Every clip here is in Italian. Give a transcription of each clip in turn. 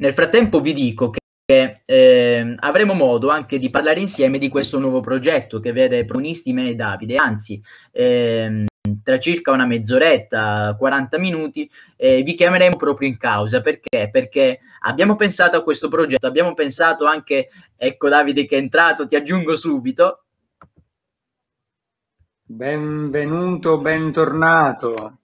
Nel frattempo vi dico che eh, avremo modo anche di parlare insieme di questo nuovo progetto che vede protagonisti me e Davide, anzi ehm, tra circa una mezz'oretta, 40 minuti, eh, vi chiameremo proprio in causa. Perché? Perché abbiamo pensato a questo progetto, abbiamo pensato anche, ecco Davide che è entrato, ti aggiungo subito. Benvenuto, bentornato.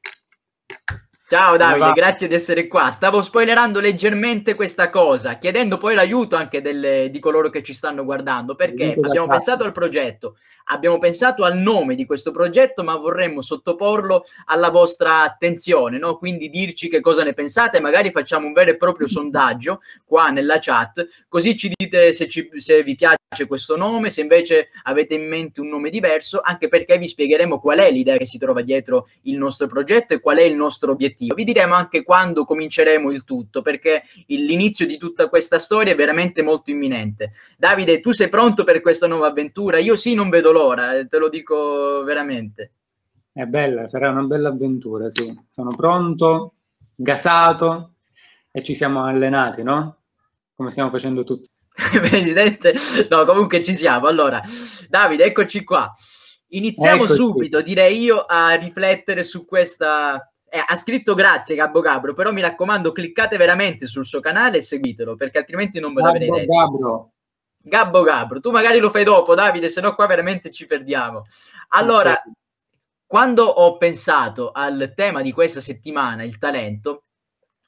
Ciao Davide, grazie di essere qua. Stavo spoilerando leggermente questa cosa, chiedendo poi l'aiuto anche delle, di coloro che ci stanno guardando, perché? Abbiamo pensato al progetto, abbiamo pensato al nome di questo progetto, ma vorremmo sottoporlo alla vostra attenzione, no? quindi dirci che cosa ne pensate, magari facciamo un vero e proprio sondaggio qua nella chat, così ci dite se, ci, se vi piace questo nome, se invece avete in mente un nome diverso, anche perché vi spiegheremo qual è l'idea che si trova dietro il nostro progetto e qual è il nostro obiettivo obiettivo. Vi diremo anche quando cominceremo il tutto, perché l'inizio di tutta questa storia è veramente molto imminente. Davide, tu sei pronto per questa nuova avventura? Io sì, non vedo l'ora, eh, te lo dico veramente. È bella, sarà una bella avventura, sì. Sono pronto, gasato e ci siamo allenati, no? Come stiamo facendo tutti. Presidente, no, comunque ci siamo. Allora, Davide, eccoci qua. Iniziamo eccoci. subito, direi io, a riflettere su questa eh, ha scritto grazie Gabbo Gabro, però mi raccomando cliccate veramente sul suo canale e seguitelo perché altrimenti non ve la vedrete. Gabro. Gabbo Gabro, tu magari lo fai dopo Davide, se no qua veramente ci perdiamo. Allora, okay. quando ho pensato al tema di questa settimana, il talento,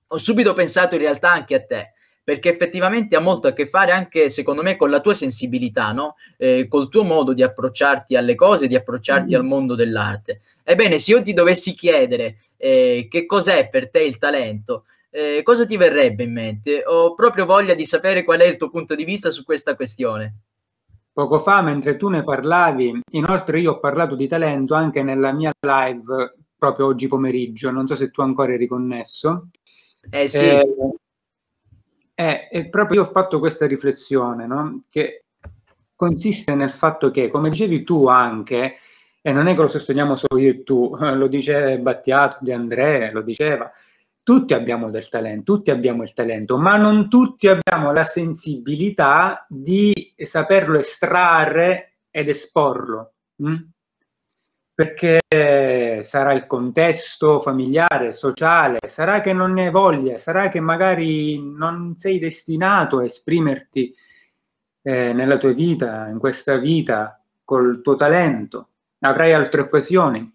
ho subito pensato in realtà anche a te perché effettivamente ha molto a che fare anche, secondo me, con la tua sensibilità, no? eh, col tuo modo di approcciarti alle cose, di approcciarti mm. al mondo dell'arte. Ebbene, se io ti dovessi chiedere eh, che cos'è per te il talento, eh, cosa ti verrebbe in mente? Ho proprio voglia di sapere qual è il tuo punto di vista su questa questione. Poco fa, mentre tu ne parlavi, inoltre io ho parlato di talento anche nella mia live proprio oggi pomeriggio, non so se tu ancora eri connesso. Eh sì. Eh, eh, e proprio io ho fatto questa riflessione, no? che consiste nel fatto che, come dicevi tu anche, e non è che lo sosteniamo solo io e tu, lo dice Battiato, De Andrea, lo diceva, tutti abbiamo del talento, tutti abbiamo il talento, ma non tutti abbiamo la sensibilità di saperlo estrarre ed esporlo. Hm? Perché sarà il contesto familiare, sociale, sarà che non ne voglia, sarà che magari non sei destinato a esprimerti eh, nella tua vita, in questa vita, col tuo talento avrai altre occasioni,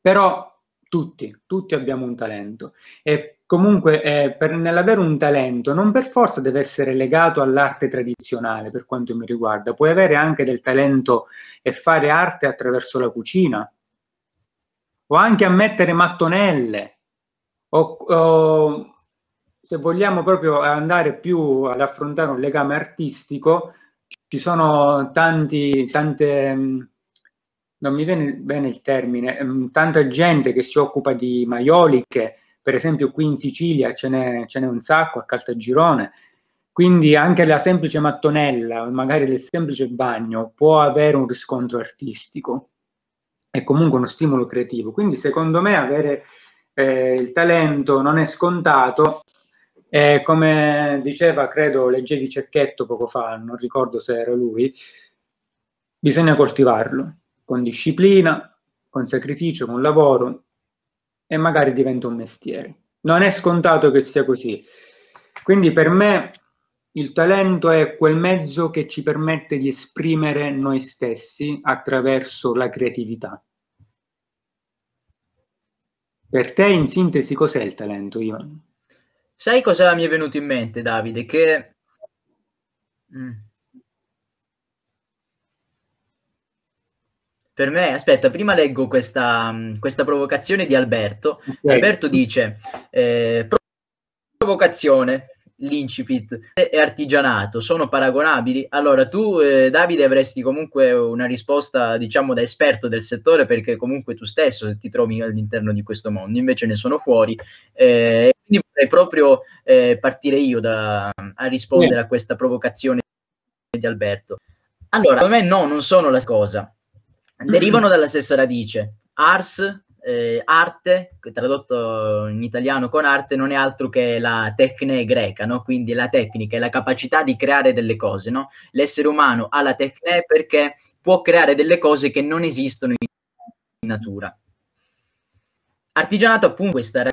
però tutti, tutti abbiamo un talento. E comunque eh, per, nell'avere un talento non per forza deve essere legato all'arte tradizionale per quanto mi riguarda, puoi avere anche del talento e fare arte attraverso la cucina. O anche a mettere mattonelle. O, o se vogliamo proprio andare più ad affrontare un legame artistico ci sono tanti, tante non mi viene bene il termine, ehm, tanta gente che si occupa di maioliche, per esempio qui in Sicilia ce n'è, ce n'è un sacco a Caltagirone, quindi anche la semplice mattonella, magari del semplice bagno, può avere un riscontro artistico è comunque uno stimolo creativo. Quindi secondo me avere eh, il talento non è scontato, eh, come diceva, credo, leggevi Cecchetto poco fa, non ricordo se era lui, bisogna coltivarlo con disciplina, con sacrificio, con lavoro e magari diventa un mestiere. Non è scontato che sia così. Quindi per me il talento è quel mezzo che ci permette di esprimere noi stessi attraverso la creatività. Per te, in sintesi, cos'è il talento, Ivan? Sai cosa mi è venuto in mente, Davide? Che... Mm. Per me, aspetta, prima leggo questa, questa provocazione di Alberto. Okay. Alberto dice, eh, provocazione, l'incipit e artigianato sono paragonabili? Allora tu, eh, Davide, avresti comunque una risposta, diciamo, da esperto del settore perché comunque tu stesso ti trovi all'interno di questo mondo, invece ne sono fuori. Eh, quindi vorrei proprio eh, partire io da, a rispondere yeah. a questa provocazione di Alberto. Allora, secondo me no, non sono la cosa derivano dalla stessa radice. Ars eh, arte, tradotto in italiano con arte, non è altro che la tecne greca, no? quindi la tecnica e la capacità di creare delle cose. No? L'essere umano ha la tecne perché può creare delle cose che non esistono in natura. Artigianato appunto questa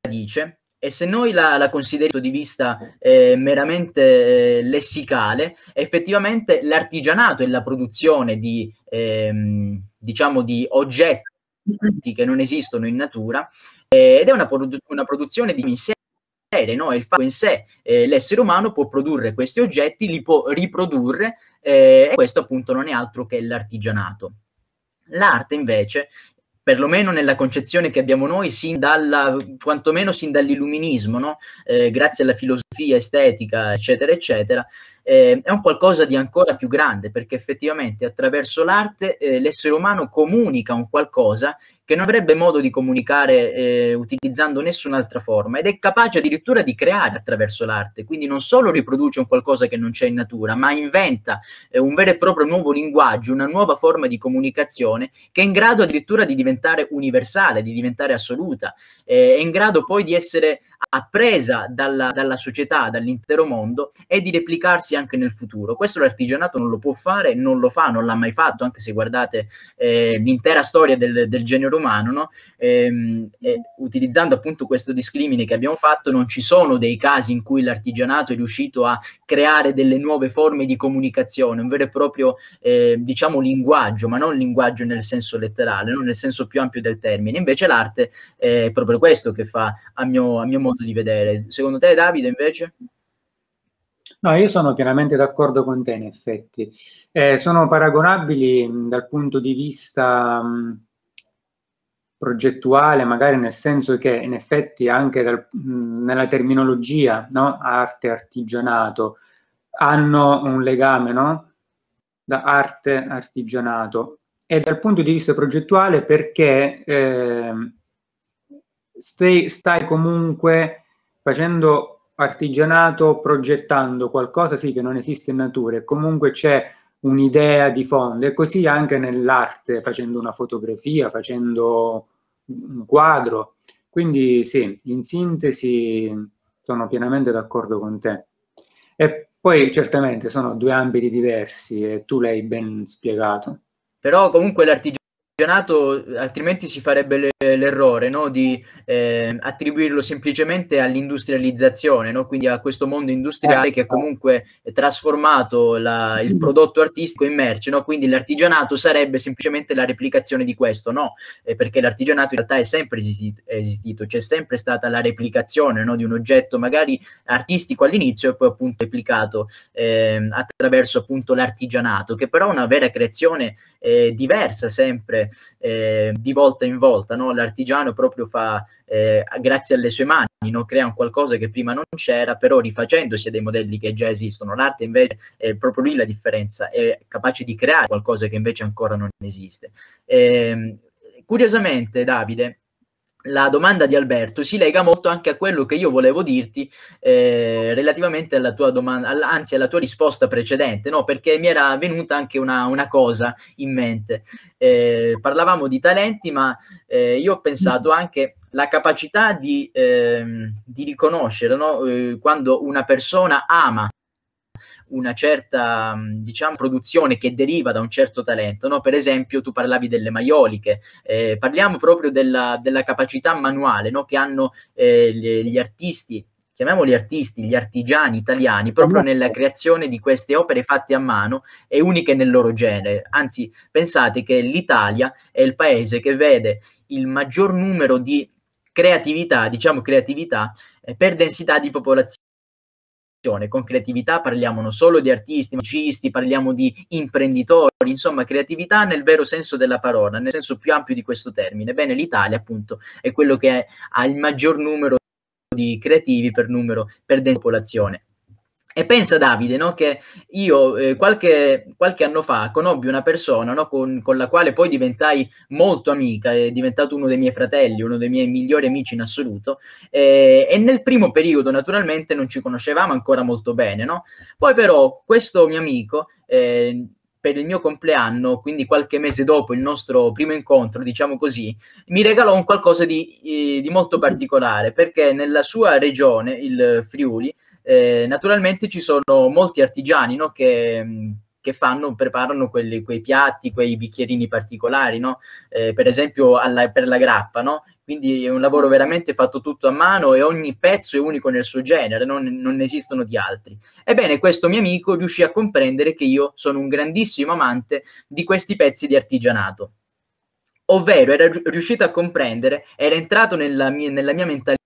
radice e se noi la, la consideriamo di vista eh, meramente eh, lessicale, effettivamente l'artigianato e la produzione di, ehm, diciamo, di oggetti che non esistono in natura eh, ed è una, produ- una, produzione di in serie, no? il fatto in sé, eh, l'essere umano può produrre questi oggetti, li può riprodurre eh, e questo appunto non è altro che l'artigianato. L'arte invece perlomeno nella concezione che abbiamo noi, sin dalla, quantomeno sin dall'illuminismo, no? eh, grazie alla filosofia estetica, eccetera, eccetera, eh, è un qualcosa di ancora più grande, perché effettivamente attraverso l'arte eh, l'essere umano comunica un qualcosa che non avrebbe modo di comunicare eh, utilizzando nessun'altra forma ed è capace addirittura di creare attraverso l'arte, quindi non solo riproduce un qualcosa che non c'è in natura, ma inventa eh, un vero e proprio nuovo linguaggio, una nuova forma di comunicazione che è in grado addirittura di diventare universale, di diventare assoluta, eh, è in grado poi di essere appresa dalla, dalla, società, dall'intero mondo e di replicarsi anche nel futuro. Questo l'artigianato non lo può fare, non lo fa, non l'ha mai fatto, anche se guardate eh, l'intera storia del, del genere umano, no? Ehm, utilizzando appunto questo discrimine che abbiamo fatto, non ci sono dei casi in cui l'artigianato è riuscito a creare delle nuove forme di comunicazione, un vero e proprio, eh, diciamo, linguaggio, ma non linguaggio nel senso letterale, non nel senso più ampio del termine. Invece l'arte è proprio questo che fa, a mio, a mio modo di vedere. Secondo te, Davide, invece? No, io sono pienamente d'accordo con te, in effetti. Eh, sono paragonabili mh, dal punto di vista mh, progettuale, magari nel senso che in effetti anche dal, nella terminologia, no? arte, artigianato, hanno un legame no? da arte, artigianato. E dal punto di vista progettuale perché eh, stai, stai comunque facendo artigianato, progettando qualcosa sì che non esiste in natura e comunque c'è un'idea di fondo e così anche nell'arte, facendo una fotografia, facendo quadro. Quindi sì, in sintesi sono pienamente d'accordo con te. E poi certamente sono due ambiti diversi e tu l'hai ben spiegato. Però comunque l'artigianato altrimenti si farebbe l'errore no? di eh, attribuirlo semplicemente all'industrializzazione, no? quindi a questo mondo industriale che ha comunque trasformato la, il prodotto artistico in merce, no? quindi l'artigianato sarebbe semplicemente la replicazione di questo, no? Eh, perché l'artigianato in realtà è sempre esistito, è esistito c'è sempre stata la replicazione di un oggetto magari artistico all'inizio e poi appunto replicato eh, attraverso appunto l'artigianato, che però è una vera creazione eh, diversa sempre eh, di volta in volta, no? l'artigiano proprio fa, eh, grazie alle sue mani, no? crea un qualcosa che prima non c'era, però rifacendosi a dei modelli che già esistono. L'arte invece è proprio lì la differenza, è capace di creare qualcosa che invece ancora non esiste. Ehm, curiosamente, Davide, la domanda di Alberto si lega molto anche a quello che io volevo dirti eh, relativamente alla tua domanda, anzi alla tua risposta precedente, no? perché mi era venuta anche una, una cosa in mente. Eh, parlavamo di talenti, ma eh, io ho pensato anche la capacità di, ehm, di riconoscere no? Eh, quando una persona ama una certa diciamo, produzione che deriva da un certo talento. No? Per esempio, tu parlavi delle maioliche, eh, parliamo proprio della, della capacità manuale no? che hanno eh, gli, gli artisti chiamiamoli artisti, gli artigiani italiani, proprio nella creazione di queste opere fatte a mano e uniche nel loro genere. Anzi, pensate che l'Italia è il paese che vede il maggior numero di creatività, diciamo creatività, eh, per densità di popolazione con creatività parliamo non solo di artisti, musicisti, parliamo di imprenditori, insomma creatività nel vero senso della parola, nel senso più ampio di questo termine. Bene, l'Italia appunto è quello che ha il maggior numero di creativi per numero per popolazione. E pensa Davide, no, che io eh, qualche, qualche, anno fa conobbi una persona no, con, con, la quale poi diventai molto amica, è diventato uno dei miei fratelli, uno dei miei migliori amici in assoluto, eh, e nel primo periodo naturalmente non ci conoscevamo ancora molto bene, no? Poi però questo mio amico eh, per il mio compleanno, quindi qualche mese dopo il nostro primo incontro, diciamo così, mi regalò un qualcosa di, eh, di molto particolare, perché nella sua regione, il Friuli, eh, naturalmente ci sono molti artigiani no, che, che fanno, preparano quelli, quei piatti, quei bicchierini particolari, no? eh, per esempio alla, per la grappa, no? Quindi è un lavoro veramente fatto tutto a mano e ogni pezzo è unico nel suo genere, non, non esistono di altri. Ebbene, questo mio amico riuscì a comprendere che io sono un grandissimo amante di questi pezzi di artigianato. Ovvero, era riuscito a comprendere, era entrato nella mia, nella mia mentalità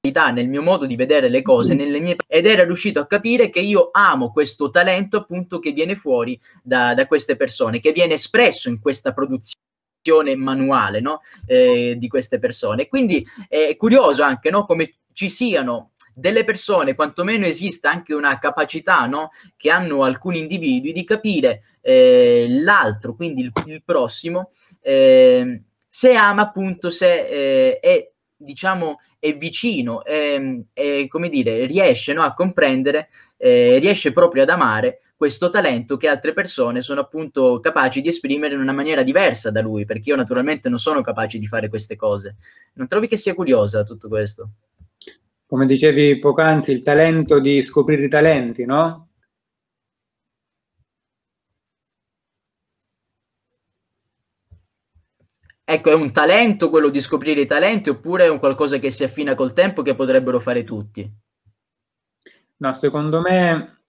nel mio modo di vedere le cose mie, ed era riuscito a capire che io amo questo talento appunto che viene fuori da, da queste persone, che viene espresso in questa produzione manuale no? eh, di queste persone. Quindi è curioso anche no? come ci siano delle persone, quantomeno esista anche una capacità no? che hanno alcuni individui di capire eh, l'altro, quindi il, il prossimo, eh, se ama appunto, se eh, è diciamo è vicino, è, è come dire, riesce no, a comprendere, eh, riesce proprio ad amare questo talento che altre persone sono appunto capaci di esprimere in una maniera diversa da lui, perché io naturalmente non sono capace di fare queste cose. Non trovi che sia curiosa tutto questo? Come dicevi poc'anzi, il talento di scoprire i talenti, no? Ecco, è un talento quello di scoprire i talenti oppure è un qualcosa che si affina col tempo che potrebbero fare tutti? No, secondo me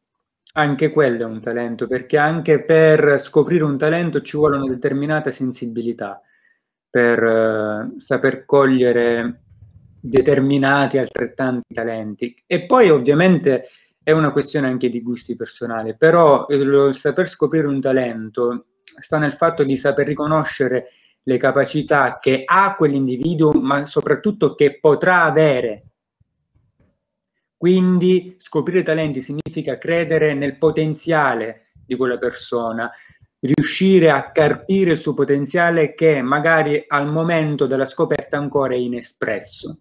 anche quello è un talento, perché anche per scoprire un talento ci vuole una determinata sensibilità per uh, saper cogliere determinati altrettanti talenti. E poi ovviamente è una questione anche di gusti personali, però il saper scoprire un talento sta nel fatto di saper riconoscere le capacità che ha quell'individuo, ma soprattutto che potrà avere quindi scoprire talenti significa credere nel potenziale di quella persona, riuscire a carpire il suo potenziale che magari al momento della scoperta ancora è inespresso.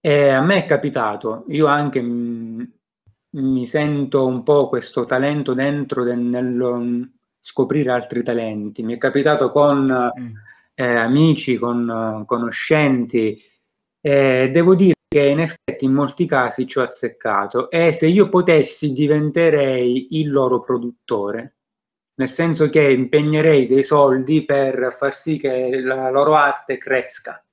E a me è capitato, io anche mi sento un po' questo talento dentro del, nel scoprire altri talenti. Mi è capitato con mm. eh, amici, con uh, conoscenti. Eh, devo dire che in effetti in molti casi ci ho azzeccato e se io potessi diventerei il loro produttore, nel senso che impegnerei dei soldi per far sì che la loro arte cresca.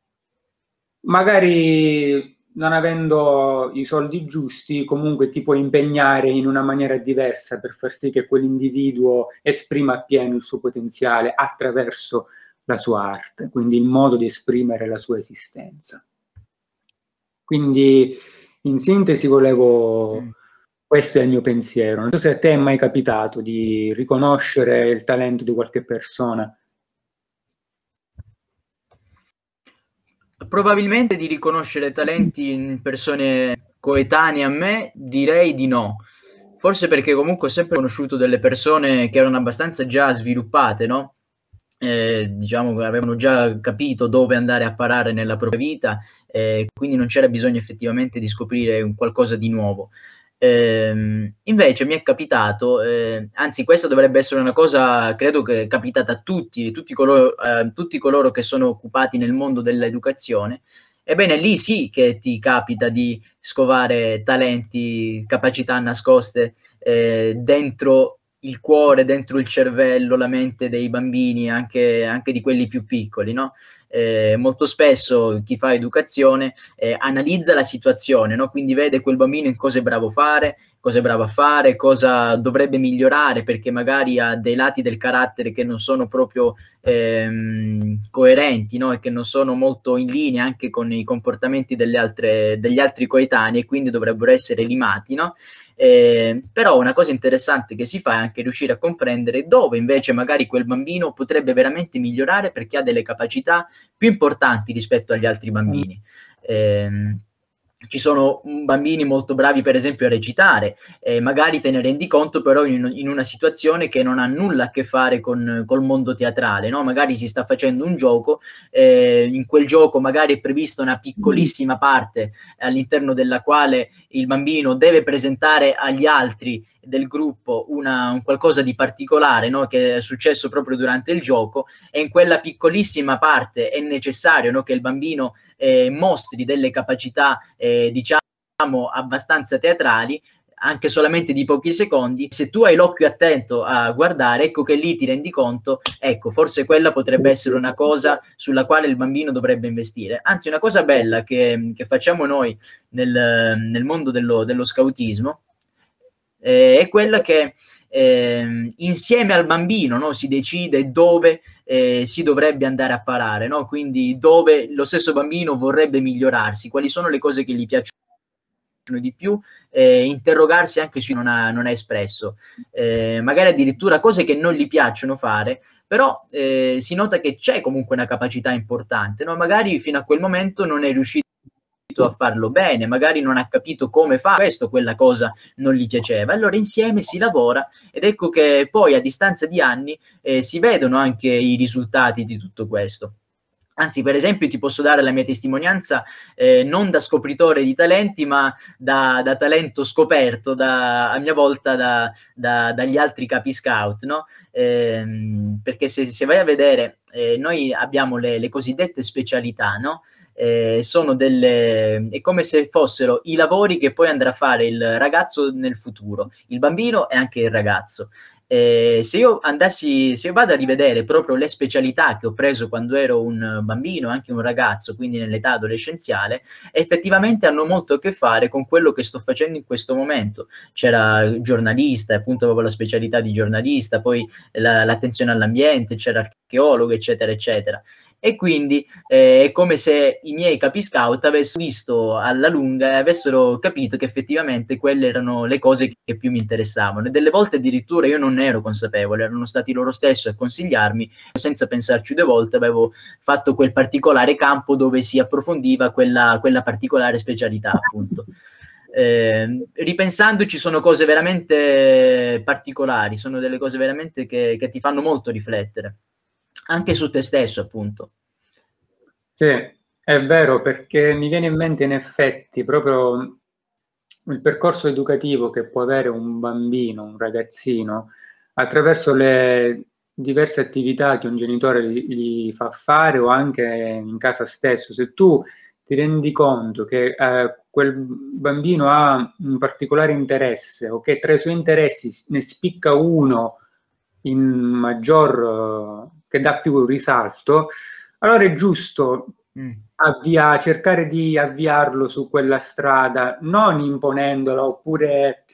Magari non avendo i soldi giusti, comunque ti puoi impegnare in una maniera diversa per far sì che quell'individuo esprima appieno il suo potenziale attraverso la sua arte, quindi il modo di esprimere la sua esistenza. Quindi in sintesi volevo, mm. questo è il mio pensiero. Non so se a te è mai capitato di riconoscere il talento di qualche persona. Probabilmente di riconoscere talenti in persone coetanee a me, direi di no. Forse perché comunque ho sempre conosciuto delle persone che erano abbastanza già sviluppate, no? Eh, diciamo che avevano già capito dove andare a parare nella propria vita eh, quindi non c'era bisogno effettivamente di scoprire qualcosa di nuovo. Eh, invece mi è capitato, eh, anzi questa dovrebbe essere una cosa credo che è capitata a tutti, tutti coloro, eh, tutti coloro che sono occupati nel mondo dell'educazione, ebbene lì sì che ti capita di scovare talenti, capacità nascoste eh, dentro il cuore, dentro il cervello, la mente dei bambini, anche, anche di quelli più piccoli, no? Eh, molto spesso chi fa educazione eh, analizza la situazione, no? quindi vede quel bambino in cosa è bravo fare, cosa è bravo a fare, cosa dovrebbe migliorare perché magari ha dei lati del carattere che non sono proprio ehm, coerenti no? e che non sono molto in linea anche con i comportamenti altre, degli altri coetanei e quindi dovrebbero essere limati. No? Eh, però una cosa interessante che si fa è anche riuscire a comprendere dove invece magari quel bambino potrebbe veramente migliorare perché ha delle capacità più importanti rispetto agli altri bambini. Eh, ci sono bambini molto bravi, per esempio, a recitare, eh, magari te ne rendi conto però in, in, una situazione che non ha nulla a che fare con il mondo teatrale, no? magari si sta facendo un gioco, eh, in quel gioco magari è prevista una piccolissima parte all'interno della quale il bambino deve presentare agli altri del gruppo una, un qualcosa di particolare no? che è successo proprio durante il gioco e in quella piccolissima parte è necessario no? che il bambino eh, mostri delle capacità eh, diciamo abbastanza teatrali anche solamente di pochi secondi, se tu hai l'occhio attento a guardare, ecco che lì ti rendi conto, ecco, forse quella potrebbe essere una cosa sulla quale il bambino dovrebbe investire. Anzi, una cosa bella che, che facciamo noi nel, nel mondo dello, dello scautismo eh, è quella che eh, insieme al bambino no, si decide dove eh, si dovrebbe andare a parare, no? quindi dove lo stesso bambino vorrebbe migliorarsi, quali sono le cose che gli piacciono di più, eh, interrogarsi anche se non ha, non ha espresso, eh, magari addirittura cose che non gli piacciono fare, però eh, si nota che c'è comunque una capacità importante, no? magari fino a quel momento non è riuscito a farlo bene, magari non ha capito come fa questo, quella cosa non gli piaceva. Allora insieme si lavora ed ecco che poi a distanza di anni eh, si vedono anche i risultati di tutto questo. Anzi, per esempio, ti posso dare la mia testimonianza eh, non da scopritore di talenti, ma da, da talento scoperto, da, a mia volta da, dagli altri capi scout, no? Eh, perché se, se, vai a vedere, eh, noi abbiamo le, le cosiddette specialità, no? Eh, delle, è come se fossero i lavori che poi andrà a fare il ragazzo nel futuro, il bambino e anche il ragazzo. Eh, se io andassi, se vado a rivedere proprio le specialità che ho preso quando ero un bambino, anche un ragazzo, quindi nell'età adolescenziale, effettivamente hanno molto a che fare con quello che sto facendo in questo momento. C'era giornalista, appunto proprio la specialità di giornalista, poi la, l'attenzione all'ambiente, c'era archeologo, eccetera, eccetera e quindi eh, è come se i miei capi scout avessero visto alla lunga e avessero capito che effettivamente quelle erano le cose che più mi interessavano e delle volte addirittura io non ne ero consapevole, erano stati loro stessi a consigliarmi, senza pensarci due volte avevo fatto quel particolare campo dove si approfondiva quella, quella particolare specialità appunto. Eh, ripensandoci sono cose veramente particolari, sono delle cose veramente che, che ti fanno molto riflettere anche su te stesso, appunto. Sì, è vero, perché mi viene in mente in effetti proprio il percorso educativo che può avere un bambino, un ragazzino, attraverso le diverse attività che un genitore gli, fa fare o anche in casa stesso. Se tu ti rendi conto che eh, quel bambino ha un particolare interesse o che tra i suoi interessi ne spicca uno in maggior che dà più risalto, allora è giusto mm. avvia, cercare di avviarlo su quella strada, non imponendola oppure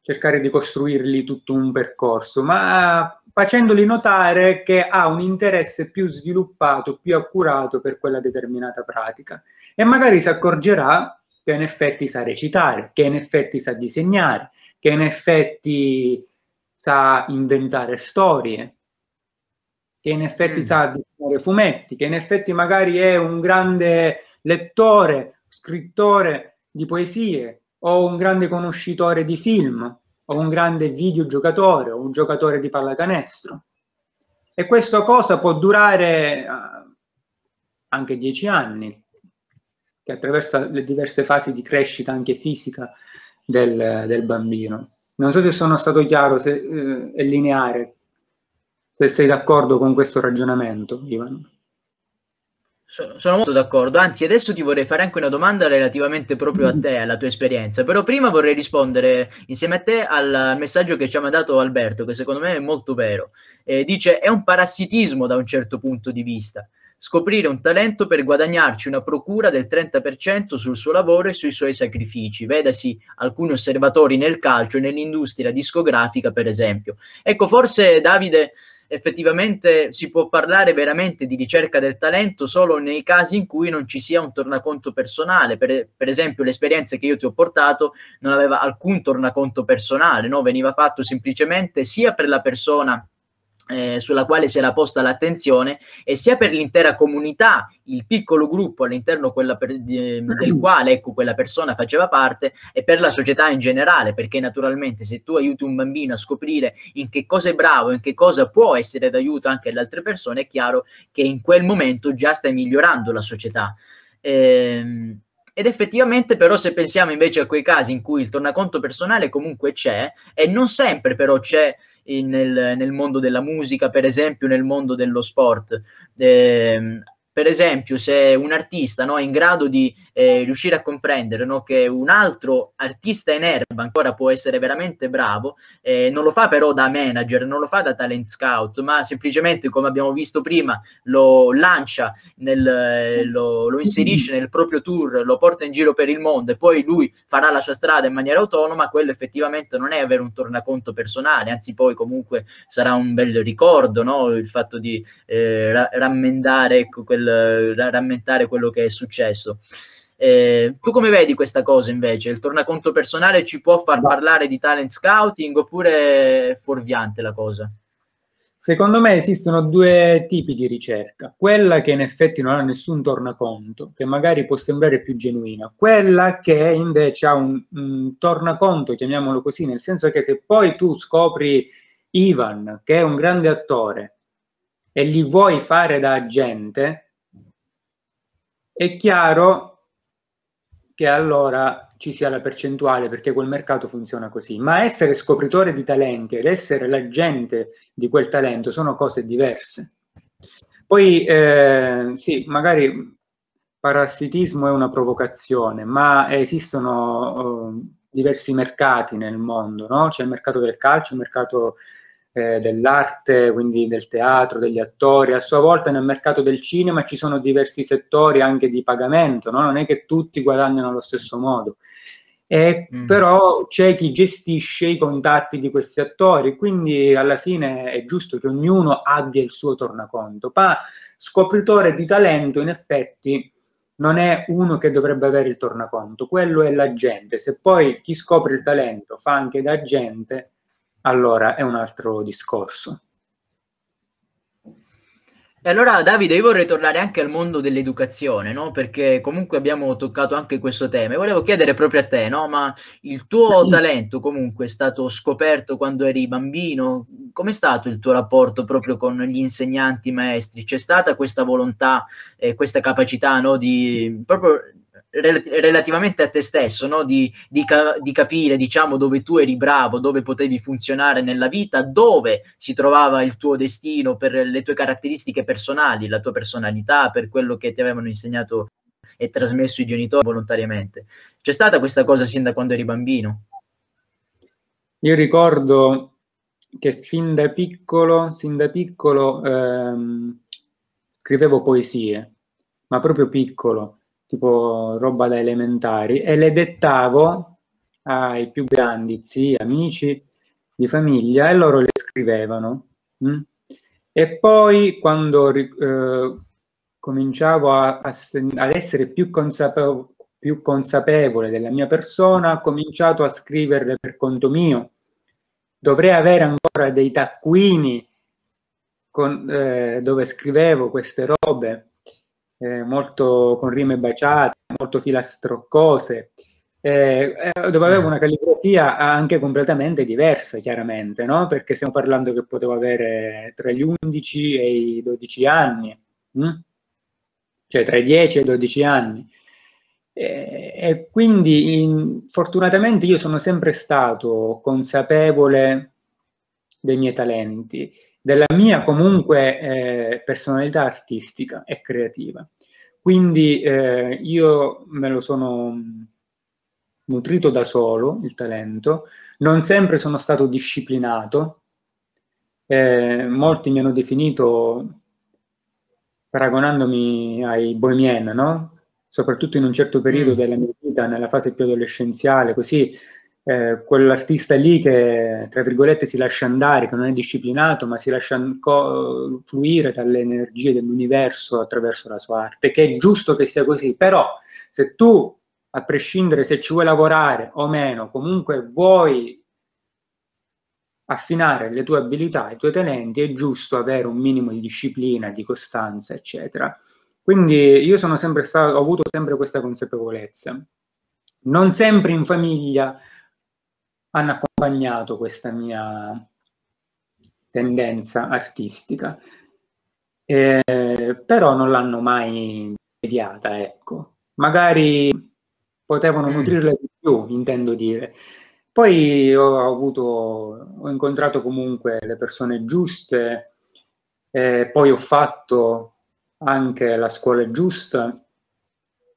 cercare di costruirgli tutto un percorso, ma facendogli notare che ha un interesse più sviluppato, più accurato per quella determinata pratica. E magari si accorgerà che in effetti sa recitare, che in effetti sa disegnare, che in effetti sa inventare storie, che in effetti mm. sa disegnare fumetti, che in effetti magari è un grande lettore, scrittore di poesie, o un grande conoscitore di film, o un grande videogiocatore, o un giocatore di pallacanestro. E questa cosa può durare uh, anche dieci anni, che attraversa le diverse fasi di crescita anche fisica del, del bambino. Non so se sono stato chiaro, se eh, è lineare se sei d'accordo con questo ragionamento, Ivan. Sono, molto d'accordo, anzi adesso ti vorrei fare anche una domanda relativamente proprio a te, alla tua esperienza, però prima vorrei rispondere insieme a te al messaggio che ci ha mandato Alberto, che secondo me è molto vero. Eh, dice, è un parassitismo da un certo punto di vista, scoprire un talento per guadagnarci una procura del 30% sul suo lavoro e sui suoi sacrifici, vedasi alcuni osservatori nel calcio e nell'industria discografica per esempio. Ecco, forse Davide effettivamente si può parlare veramente di ricerca del talento solo nei casi in cui non ci sia un tornaconto personale. Per, per esempio, l'esperienza che io ti ho portato non aveva alcun tornaconto personale, no? veniva fatto semplicemente sia per la persona eh, sulla quale si era posta l'attenzione e sia per l'intera comunità, il piccolo gruppo all'interno per, di, del quale ecco, quella persona faceva parte e per la società in generale, perché naturalmente se tu aiuti un bambino a scoprire in che cosa è bravo, in che cosa può essere d'aiuto anche alle altre persone, è chiaro che in quel momento già stai migliorando la società. Ehm, ed effettivamente però se pensiamo invece a quei casi in cui il tornaconto personale comunque c'è e non sempre però c'è in, nel, nel, mondo della musica, per esempio nel mondo dello sport. Eh, per esempio, se un artista no, è in grado di eh, riuscire a comprendere no, che un altro artista in erba ancora può essere veramente bravo, eh, non lo fa però da manager, non lo fa da talent scout, ma semplicemente, come abbiamo visto prima, lo lancia, nel, lo, lo inserisce nel proprio tour, lo porta in giro per il mondo e poi lui farà la sua strada in maniera autonoma, quello effettivamente non è avere un tornaconto personale, anzi poi comunque sarà un bel ricordo, no? il fatto di eh, ra- rammentare ecco, quel rammentare quello che è successo. Eh, tu come vedi questa cosa invece? Il tornaconto personale ci può far parlare di talent scouting oppure è fuorviante la cosa? Secondo me esistono due tipi di ricerca, quella che in effetti non ha nessun tornaconto, che magari può sembrare più genuina, quella che invece ha un, un tornaconto, chiamiamolo così, nel senso che se poi tu scopri Ivan, che è un grande attore, e gli vuoi fare da agente, è chiaro che allora ci sia la percentuale perché quel mercato funziona così, ma essere scopritore di talenti ed essere l'agente di quel talento sono cose diverse. Poi eh, sì, magari parassitismo è una provocazione, ma esistono uh, diversi mercati nel mondo, no? C'è il mercato del calcio, il mercato eh, dell'arte, quindi del teatro, degli attori. A sua volta nel mercato del cinema ci sono diversi settori anche di pagamento, no? non è che tutti guadagnano allo stesso modo. E mm. Però c'è chi gestisce i contatti di questi attori, quindi alla fine è giusto che ognuno abbia il suo tornaconto. Ma scopritore di talento, in effetti, non è uno che dovrebbe avere il tornaconto, quello è l'agente. Se poi chi scopre il talento fa anche da agente, allora è un altro discorso. E allora Davide, io vorrei tornare anche al mondo dell'educazione, no? Perché comunque abbiamo toccato anche questo tema e volevo chiedere proprio a te, no? Ma il tuo talento comunque è stato scoperto quando eri bambino? Com'è stato il tuo rapporto proprio con gli insegnanti, maestri? C'è stata questa volontà, eh, questa capacità, no? Di proprio relativamente a te stesso, no? di, di, ca- di, capire diciamo, dove tu eri bravo, dove potevi funzionare nella vita, dove si trovava il tuo destino per le tue caratteristiche personali, la tua personalità, per quello che ti avevano insegnato e trasmesso i genitori volontariamente. C'è stata questa cosa sin da quando eri bambino? Io ricordo che fin da piccolo, sin da piccolo ehm, scrivevo poesie, ma proprio piccolo tipo roba da elementari, e le dettavo ai più grandi, zii, amici di famiglia, e loro le scrivevano. Mm? E poi quando eh, cominciavo a, a, ad essere più, consapevo, più consapevole della mia persona, ho cominciato a scriverle per conto mio. Dovrei avere ancora dei taccuini con, eh, dove scrivevo queste robe eh, molto con rime baciate, molto filastroccose, eh, eh dove avevo una calligrafia anche completamente diversa, chiaramente, no? perché stiamo parlando che potevo avere tra gli 11 e i 12 anni, hm? cioè tra i 10 e i 12 anni. E, e quindi in, fortunatamente io sono sempre stato consapevole dei miei talenti della mia comunque eh, personalità artistica e creativa. Quindi eh, io me lo sono nutrito da solo, il talento, non sempre sono stato disciplinato, eh, molti mi hanno definito paragonandomi ai bohemien, no? soprattutto in un certo periodo mm. della mia vita, nella fase più adolescenziale, così eh, quell'artista lì che, tra virgolette, si lascia andare, che non è disciplinato, ma si lascia co- fluire dalle energie dell'universo attraverso la sua arte, che è giusto che sia così, però se tu, a prescindere se ci vuoi lavorare o meno, comunque vuoi affinare le tue abilità, i tuoi talenti, è giusto avere un minimo di disciplina, di costanza, eccetera. Quindi io sono sempre stato, ho avuto sempre questa consapevolezza. Non sempre in famiglia hanno accompagnato questa mia tendenza artistica, eh, però non l'hanno mai deviata, ecco. Magari potevano mm. nutrirla di più, intendo dire. Poi ho avuto, ho incontrato comunque le persone giuste, eh, poi ho fatto anche la scuola giusta,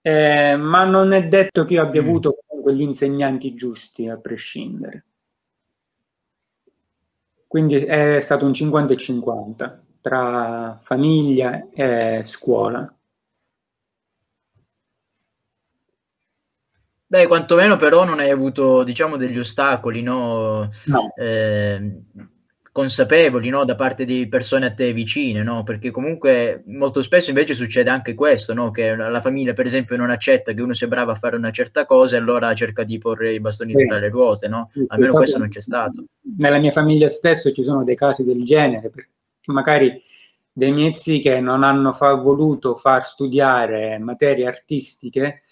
eh, ma non è detto che io abbia mm. avuto comunque gli insegnanti giusti a prescindere. Quindi è stato un 50 e 50 tra famiglia e scuola. Beh, quantomeno però non hai avuto, diciamo, degli ostacoli, no? No. Eh, consapevoli, no? Da parte di persone a te vicine, no? Perché comunque molto spesso invece succede anche questo, no? Che la famiglia, per esempio, non accetta che uno sia bravo a fare una certa cosa e allora cerca di porre i bastoni sì. tra le ruote, no? Sì, Almeno questo non c'è stato. Nella mia famiglia stesso ci sono dei casi del genere, perché magari dei miei zii che non hanno fa- voluto far studiare materie artistiche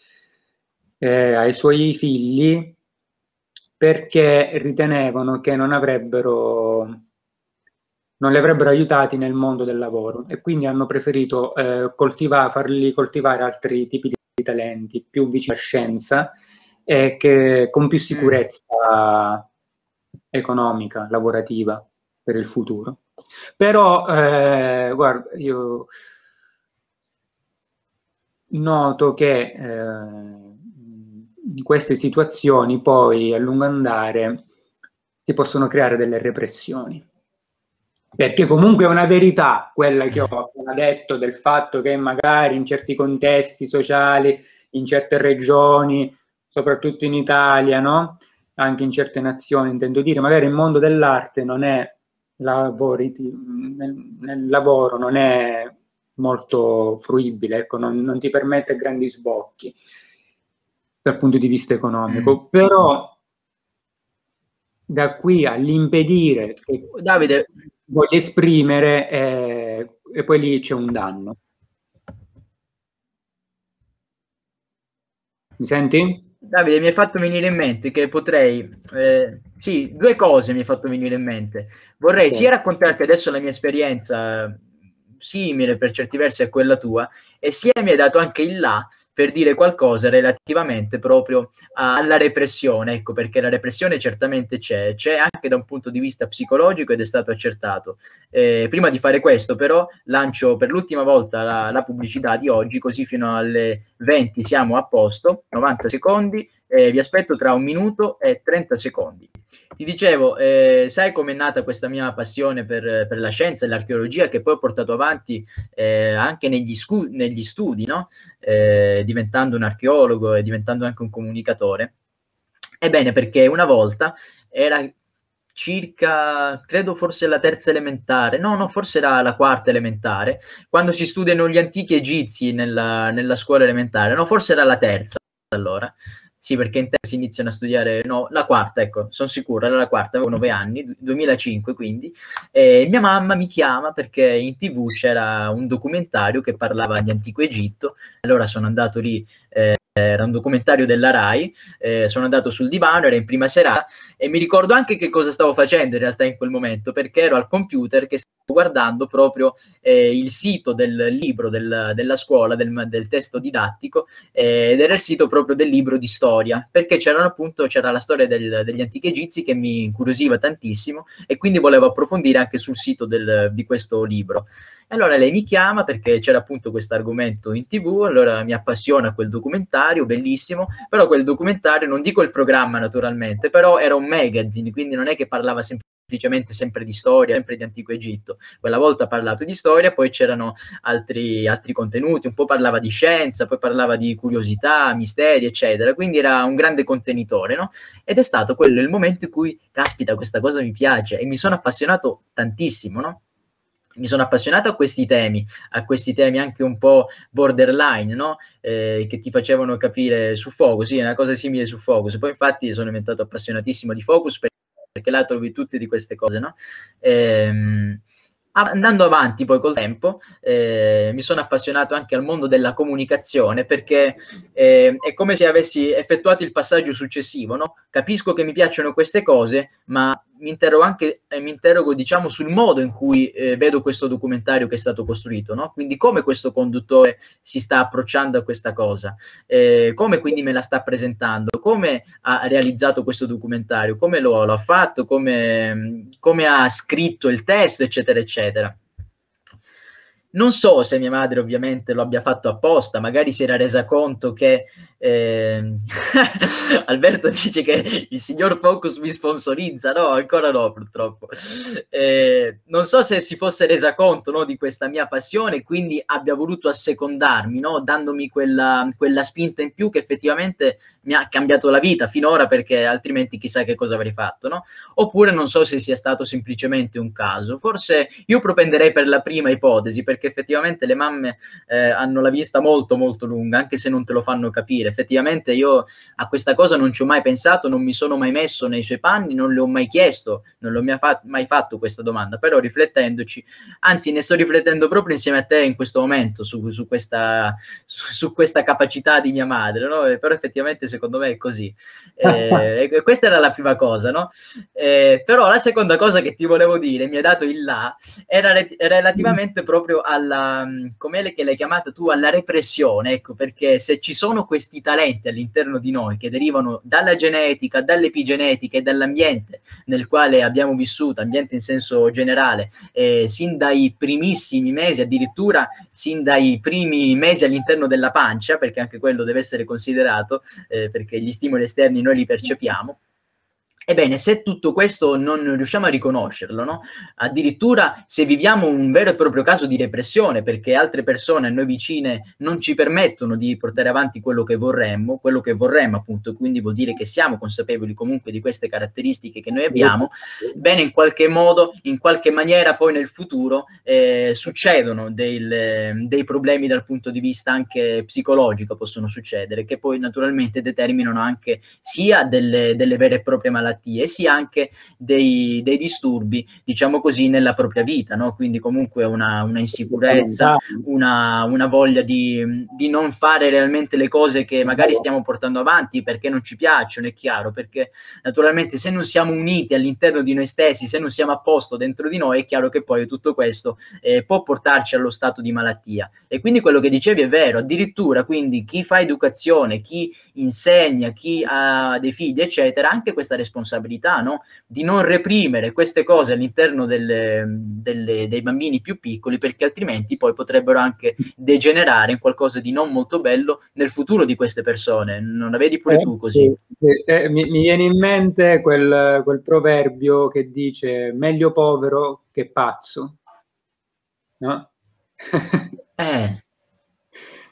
eh, ai suoi figli perché ritenevano che non avrebbero non li avrebbero aiutati nel mondo del lavoro e quindi hanno preferito eh, coltivare, farli coltivare altri tipi di talenti più vicini alla scienza e che, con più sicurezza economica, lavorativa per il futuro. Però, eh, guarda, io noto che eh, in queste situazioni poi a lungo andare si possono creare delle repressioni. Perché comunque è una verità quella che ho appena detto del fatto che magari in certi contesti sociali, in certe regioni, soprattutto in Italia, no? anche in certe nazioni, intendo dire, magari il mondo dell'arte non è lavori, nel, nel lavoro non è molto fruibile, ecco, non, non ti permette grandi sbocchi dal punto di vista economico, mm. però da qui all'impedire che Davide voglia esprimere eh, e poi lì c'è un danno. Mi senti? Davide, mi hai fatto venire in mente che potrei, eh, sì, due cose mi hai fatto venire in mente. Vorrei sì. sia raccontarti adesso la mia esperienza simile per certi versi a quella tua, e sia mi hai dato anche il là per dire qualcosa relativamente proprio alla repressione, ecco perché la repressione certamente c'è, c'è anche da un punto di vista psicologico ed è stato accertato. Eh, prima di fare questo però lancio per l'ultima volta la, la pubblicità di oggi, così fino alle 20 siamo a posto, 90 secondi, eh, vi aspetto tra un minuto e 30 secondi. Ti dicevo, eh, sai com'è nata questa mia passione per, per, la scienza e l'archeologia che poi ho portato avanti eh, anche negli, scu- negli, studi, no? eh, diventando un archeologo e diventando anche un comunicatore? Ebbene, perché una volta era circa, credo forse la terza elementare, no, no, forse era la quarta elementare, quando si studiano gli antichi egizi nella, nella scuola elementare, no, forse era la terza allora. Sì, perché in te si iniziano a studiare, no, la quarta, ecco, sono sicuro, era la quarta, avevo nove anni, 2005 quindi, e mia mamma mi chiama perché in tv c'era un documentario che parlava di Antico Egitto, allora sono andato lì, eh, era un documentario della RAI, eh, sono andato sul divano, era in prima serata e mi ricordo anche che cosa stavo facendo in realtà in quel momento, perché ero al computer che guardando proprio eh, il sito del libro del, della scuola, del, del testo didattico, eh, ed era il sito proprio del libro di storia, perché c'era appunto c'era la storia del, degli antichi egizi che mi incuriosiva tantissimo e quindi volevo approfondire anche sul sito di questo libro. Allora lei mi chiama perché c'era appunto questo argomento in tv, allora mi appassiona quel documentario, bellissimo, però quel documentario, non dico il programma naturalmente, però era un magazine, quindi non è che parlava sempre semplicemente sempre di storia, sempre di antico Egitto. Quella volta ha parlato di storia, poi c'erano altri, altri contenuti, un po' parlava di scienza, poi parlava di curiosità, misteri, eccetera. Quindi era un grande contenitore, no? Ed è stato quello il momento in cui, caspita, questa cosa mi piace e mi sono appassionato tantissimo, no? Mi sono appassionato a questi temi, a questi temi anche un po' borderline, no? eh, che ti facevano capire su Focus, sì, è una cosa simile su Focus. Poi infatti sono diventato appassionatissimo di Focus perché là trovi tutte di queste cose, no? Ehm, andando avanti poi col tempo, eh, mi sono appassionato anche al mondo della comunicazione perché eh, è come se avessi effettuato il passaggio successivo, no? Capisco che mi piacciono queste cose, ma mi interrogo anche, eh, mi interrogo diciamo sul modo in cui eh, vedo questo documentario che è stato costruito, no? Quindi come questo conduttore si sta approcciando a questa cosa, eh, come quindi me la sta presentando, come ha realizzato questo documentario, come lo, lo ha fatto, come, come ha scritto il testo, eccetera, eccetera. Non so se mia madre ovviamente lo abbia fatto apposta, magari si era resa conto che eh, Alberto dice che il signor Focus mi sponsorizza, no, ancora no purtroppo. Eh, non so se si fosse resa conto no, di questa mia passione, quindi abbia voluto assecondarmi, no, dandomi quella, quella spinta in più che effettivamente mi ha cambiato la vita finora perché altrimenti chissà che cosa avrei fatto, no? Oppure non so se sia stato semplicemente un caso. Forse io propenderei per la prima ipotesi perché effettivamente le mamme eh, hanno la vista molto molto lunga, anche se non te lo fanno capire. Effettivamente io a questa cosa non ci ho mai pensato, non mi sono mai messo nei suoi panni, non le ho mai chiesto, non l'ho mai, fa- mai fatto questa domanda, però riflettendoci, anzi ne sto riflettendo proprio insieme a te in questo momento su, su, questa, su questa, capacità di mia madre, no? però effettivamente secondo me è così. Eh, questa era la prima cosa, no? Eh, però la seconda cosa che ti volevo dire, mi ha dato il là, era re- relativamente proprio alla, come che l'hai chiamata tu, alla repressione, ecco, perché se ci sono questi talenti all'interno di noi che derivano dalla genetica, dall'epigenetica e dall'ambiente nel quale abbiamo vissuto, ambiente in senso generale, eh, sin dai primissimi mesi, addirittura sin dai primi mesi all'interno della pancia, perché anche quello deve essere considerato, eh, perché gli stimoli esterni noi li percepiamo, Ebbene, se tutto questo non riusciamo a riconoscerlo, no? addirittura se viviamo un vero e proprio caso di repressione, perché altre persone a noi vicine non ci permettono di portare avanti quello che vorremmo, quello che vorremmo appunto, quindi vuol dire che siamo consapevoli comunque di queste caratteristiche che noi abbiamo, bene, in qualche modo, in qualche maniera poi nel futuro eh, succedono del, dei problemi dal punto di vista anche psicologico, possono succedere, che poi naturalmente determinano anche sia delle, delle vere e proprie malattie, malattie, sia anche dei, dei, disturbi, diciamo così, nella propria vita, no? quindi comunque una, una insicurezza, una, una voglia di, di, non fare realmente le cose che magari stiamo portando avanti perché non ci piacciono, è chiaro, perché naturalmente se non siamo uniti all'interno di noi stessi, se non siamo a posto dentro di noi, è chiaro che poi tutto questo eh, può portarci allo stato di malattia. E quindi quello che dicevi è vero, addirittura quindi chi fa educazione, chi insegna, chi ha dei figli, eccetera, anche questa responsabilità no? di non reprimere queste cose all'interno delle, delle, dei bambini più piccoli, perché altrimenti poi potrebbero anche degenerare in qualcosa di non molto bello nel futuro di queste persone. Non la vedi pure eh, tu così? Eh, eh, mi, mi, viene in mente quel, quel proverbio che dice meglio povero che pazzo. No? eh.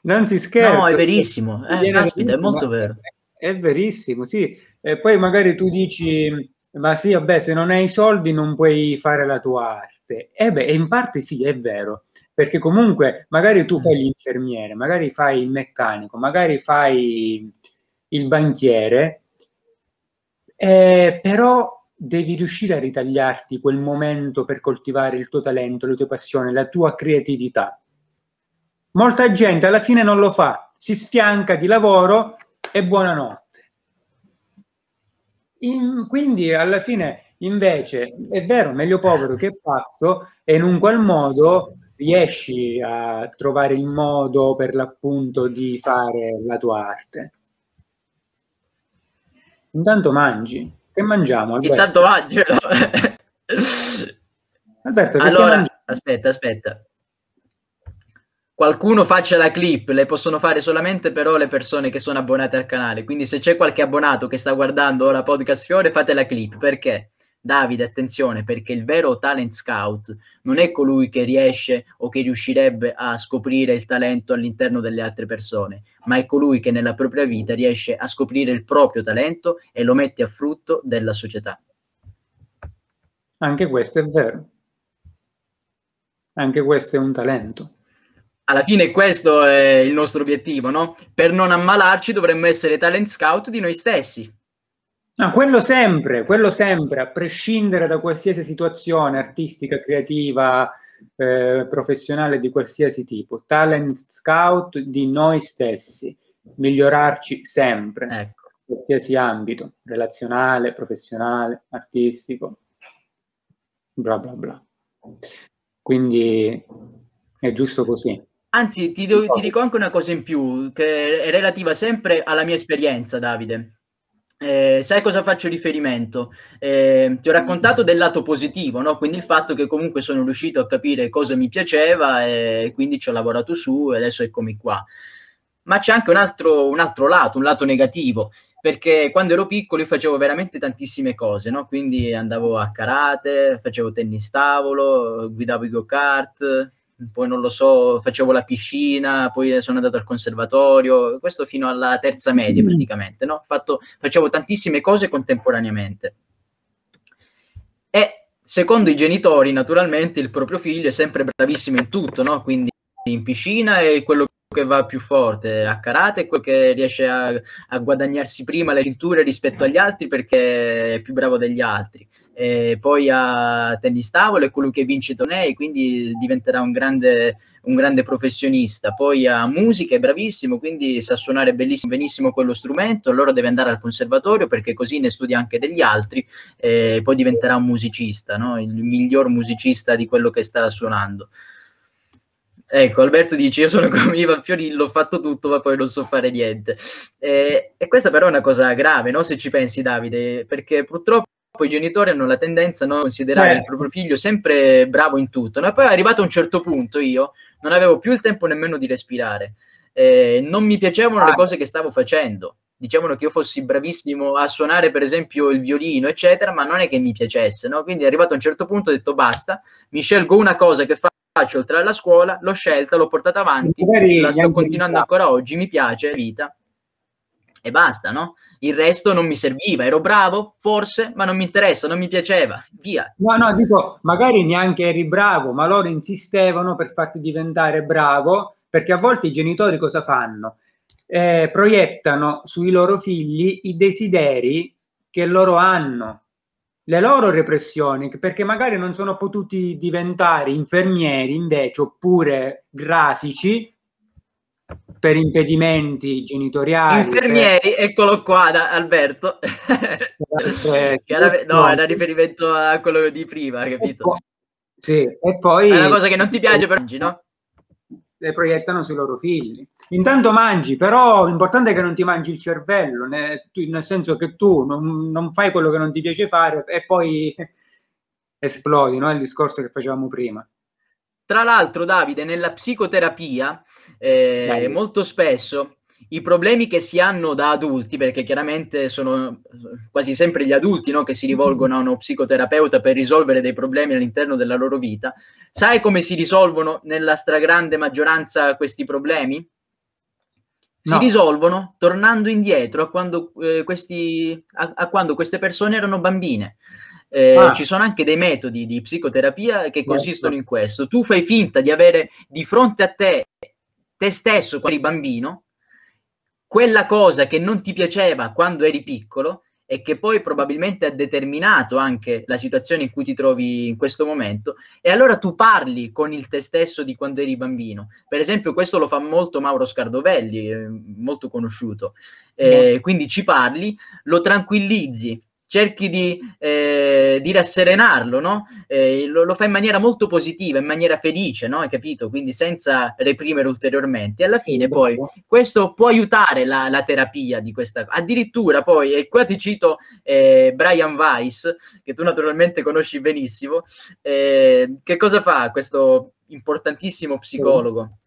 Non si scherza. No, è verissimo. Eh, caspita, è molto vero. È verissimo, sì. E poi magari tu dici, ma sì, vabbè, se non hai i soldi non puoi fare la tua arte. E beh, in parte sì, è vero. Perché comunque magari tu fai l'infermiere, magari fai il meccanico, magari fai il banchiere, eh, però devi riuscire a ritagliarti quel momento per coltivare il tuo talento, le tue passioni, la tua creatività. Molta gente alla fine non lo fa, si sfianca di lavoro e buonanotte. In, quindi alla fine invece è vero, meglio povero che pazzo e in un qual modo riesci a trovare il modo per l'appunto di fare la tua arte. Intanto mangi. Che mangiamo? Alberto? Intanto mangi. Alberto, allora, aspetta, aspetta qualcuno faccia la clip, le possono fare solamente però le persone che sono abbonate al canale. Quindi se c'è qualche abbonato che sta guardando ora Podcast Fiore, fate la clip. Perché? Davide, attenzione, perché il vero talent scout non è colui che riesce o che riuscirebbe a scoprire il talento all'interno delle altre persone, ma è colui che nella propria vita riesce a scoprire il proprio talento e lo mette a frutto della società. Anche questo è vero. Anche questo è un talento alla fine questo è il nostro obiettivo, no? Per non ammalarci dovremmo essere talent scout di noi stessi. No, quello sempre, quello sempre, a prescindere da qualsiasi situazione artistica, creativa, eh, professionale di qualsiasi tipo. Talent scout di noi stessi, migliorarci sempre, ecco. in qualsiasi ambito, relazionale, professionale, artistico, bla bla bla. Quindi è giusto così. Anzi, ti, do, ti dico anche una cosa in più, che è relativa sempre alla mia esperienza, Davide. Eh, sai cosa faccio riferimento? Eh, ti ho raccontato del lato positivo, no? quindi il fatto che comunque sono riuscito a capire cosa mi piaceva e quindi ci ho lavorato su e adesso eccomi qua. Ma c'è anche un altro, un altro lato, un lato negativo, perché quando ero piccolo io facevo veramente tantissime cose, no? quindi andavo a karate, facevo tennis tavolo, guidavo i go-kart, poi non lo so, facevo la piscina, poi sono andato al conservatorio, questo fino alla terza media mm. praticamente, no? Fatto, facevo tantissime cose contemporaneamente. E secondo i genitori, naturalmente, il proprio figlio è sempre bravissimo in tutto, no? Quindi in piscina è quello che va più forte, a karate è quello che riesce a, a guadagnarsi prima le cinture rispetto agli altri perché è più bravo degli altri e poi a tennis tavolo è colui che vince i tornei, quindi diventerà un grande, un grande professionista. Poi a musica è bravissimo, quindi sa suonare benissimo quello strumento, allora deve andare al conservatorio perché così ne studia anche degli altri e poi diventerà un musicista, no? il miglior musicista di quello che sta suonando. Ecco, Alberto dice: Io sono come Ivan Fiorillo, ho fatto tutto, ma poi non so fare niente. E, e questa, però, è una cosa grave, no? Se ci pensi, Davide, perché purtroppo i genitori hanno la tendenza no, a considerare Beh. il proprio figlio sempre bravo in tutto. No? Poi arrivato a un certo punto io non avevo più il tempo nemmeno di respirare. Eh, non mi piacevano ah. le cose che stavo facendo. Dicevano che io fossi bravissimo a suonare, per esempio, il violino, eccetera, ma non è che mi piacesse. No? Quindi arrivato a un certo punto ho detto basta, mi scelgo una cosa che faccio oltre alla scuola, l'ho scelta, l'ho portata avanti, la sto continuando ancora oggi, mi piace, vita e basta, no? Il resto non mi serviva, ero bravo, forse, ma non mi interessa, non mi piaceva, via. No, no, dico, magari neanche eri bravo, ma loro insistevano per farti diventare bravo, perché a volte i genitori cosa fanno? Eh, proiettano sui loro figli i desideri che loro hanno, le loro repressioni, perché magari non sono potuti diventare infermieri invece, oppure grafici, per impedimenti genitoriali. Infermieri, per... eccolo qua, da Alberto. Eh, no, era riferimento a quello di prima, capito? sì, e poi... È una cosa che non ti piace per oggi, no? Le proiettano sui loro figli. Intanto mangi, però l'importante è che non ti mangi il cervello, né, tu, nel senso che tu non, non, fai quello che non ti piace fare e poi esplodi, no? Il discorso che facevamo prima. Tra l'altro, Davide, nella psicoterapia eh, molto spesso i problemi che si hanno da adulti, perché chiaramente sono quasi sempre gli adulti no, che si rivolgono a uno psicoterapeuta per risolvere dei problemi all'interno della loro vita, sai come si risolvono nella stragrande maggioranza questi problemi? Si no. risolvono tornando indietro a quando, eh, questi, a, a quando queste persone erano bambine. Eh, ah. Ci sono anche dei metodi di psicoterapia che certo. consistono in questo. Tu fai finta di avere di fronte a te te stesso quando eri bambino, quella cosa che non ti piaceva quando eri piccolo e che poi probabilmente ha determinato anche la situazione in cui ti trovi in questo momento, e allora tu parli con il te stesso di quando eri bambino. Per esempio, questo lo fa molto Mauro Scardovelli, eh, molto conosciuto. Eh, quindi ci parli, lo tranquillizzi, cerchi di, eh, di rasserenarlo, no? Eh, lo, lo, fa in maniera molto positiva, in maniera felice, no? Hai capito? Quindi senza reprimere ulteriormente. E alla fine poi questo può aiutare la, la terapia di questa... Addirittura poi, e qua ti cito eh, Brian Weiss, che tu naturalmente conosci benissimo, eh, che cosa fa questo importantissimo psicologo?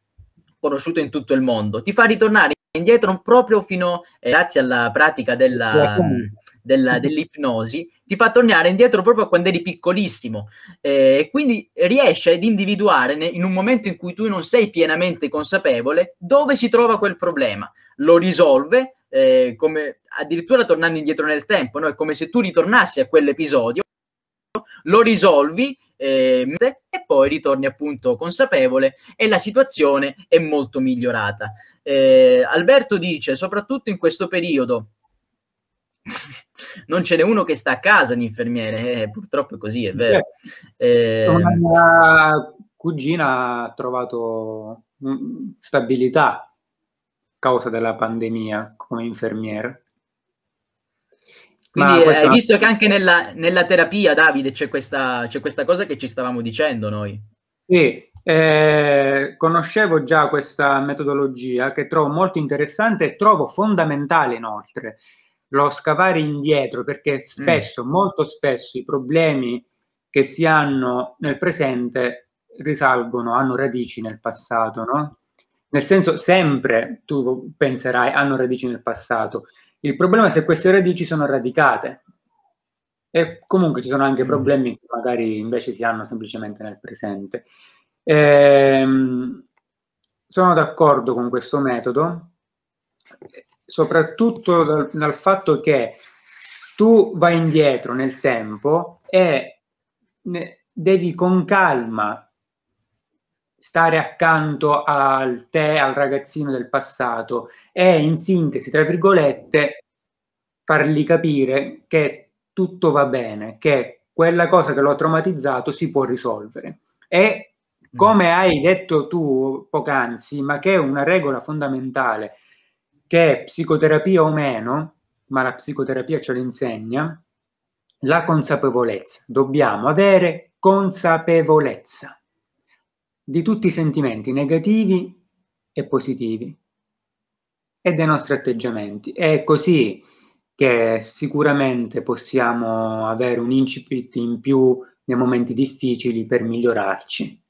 conosciuto in tutto il mondo, ti fa ritornare indietro proprio fino, eh, grazie alla pratica della, della, dell'ipnosi, ti fa tornare indietro proprio a quando eri piccolissimo e eh, quindi riesci ad individuare in un momento in cui tu non sei pienamente consapevole dove si trova quel problema, lo risolve eh, come addirittura tornando indietro nel tempo, no? è come se tu ritornassi a quell'episodio, lo risolvi eh, e poi ritorni appunto consapevole e la situazione è molto migliorata. Eh, Alberto dice, soprattutto in questo periodo, non ce n'è uno che sta a casa di infermiere, eh, purtroppo è così, è vero. Eh, una mia cugina ha trovato mm, stabilità a causa della pandemia come infermiere. Quindi hai una... visto che anche nella, nella terapia, Davide, c'è questa, c'è questa, cosa che ci stavamo dicendo noi. Sì, eh, conoscevo già questa metodologia che trovo molto interessante e trovo fondamentale inoltre lo scavare indietro perché mm. spesso, mm. molto spesso i problemi che si hanno nel presente risalgono, hanno radici nel passato, no? Nel senso, sempre tu penserai hanno radici nel passato. Il problema è se queste radici sono radicate. E comunque ci sono anche mm. problemi che magari invece si hanno semplicemente nel presente. Ehm, sono d'accordo con questo metodo, soprattutto dal, dal fatto che tu vai indietro nel tempo e devi con calma stare accanto al te, al ragazzino del passato e in sintesi, tra virgolette, fargli capire che tutto va bene, che quella cosa che lo ha traumatizzato si può risolvere. E come hai detto tu poc'anzi, ma che è una regola fondamentale, che psicoterapia o meno, ma la psicoterapia ce lo insegna, la consapevolezza. Dobbiamo avere consapevolezza di tutti i sentimenti negativi e positivi e dei nostri atteggiamenti. È così che sicuramente possiamo avere un incipit in più nei momenti difficili per migliorarci.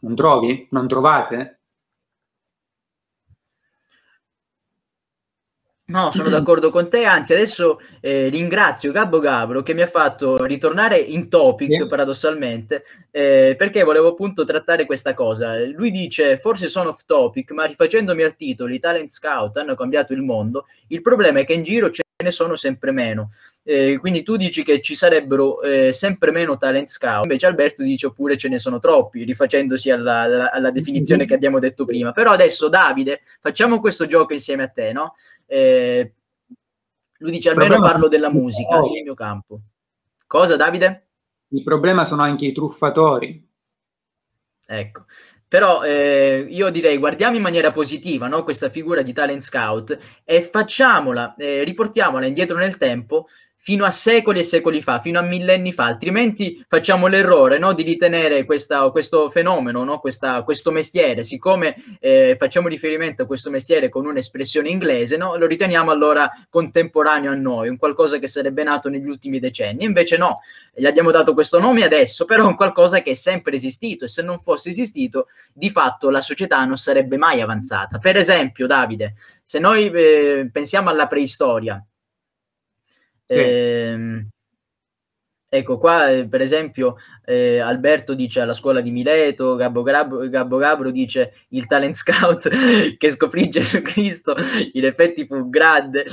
Non trovi? Non trovate? No, sono d'accordo con te, anzi adesso eh, ringrazio Gabbo Gabro che mi ha fatto ritornare in topic sì. paradossalmente eh, perché volevo appunto trattare questa cosa. Lui dice forse sono off topic ma rifacendomi al titolo i talent scout hanno cambiato il mondo, il problema è che in giro ce ne sono sempre meno. Eh, quindi tu dici che ci sarebbero eh, sempre meno talent scout, invece Alberto dice oppure ce ne sono troppi, rifacendosi alla, alla, alla definizione che abbiamo detto prima. Però adesso Davide, facciamo questo gioco insieme a te, no? Eh, lui dice almeno parlo della musica, è il mio campo. Cosa Davide? Il problema sono anche i truffatori. Ecco, però eh, io direi guardiamo in maniera positiva no? questa figura di talent scout e facciamola, eh, riportiamola indietro nel tempo fino a secoli e secoli fa, fino a millenni fa, altrimenti facciamo l'errore no, di ritenere questa, questo fenomeno, no, questa, questo mestiere, siccome eh, facciamo riferimento a questo mestiere con un'espressione inglese, no, lo riteniamo allora contemporaneo a noi, un qualcosa che sarebbe nato negli ultimi decenni, invece no, gli abbiamo dato questo nome adesso, però è un qualcosa che è sempre esistito e se non fosse esistito, di fatto la società non sarebbe mai avanzata. Per esempio, Davide, se noi eh, pensiamo alla preistoria, sì. Eh, ecco qua, eh, per esempio, eh, Alberto dice alla scuola di Mileto, Gabbo, Gabbo, Gabbo Gabro dice il talent scout che scoprì Gesù Cristo, in effetti fu grande.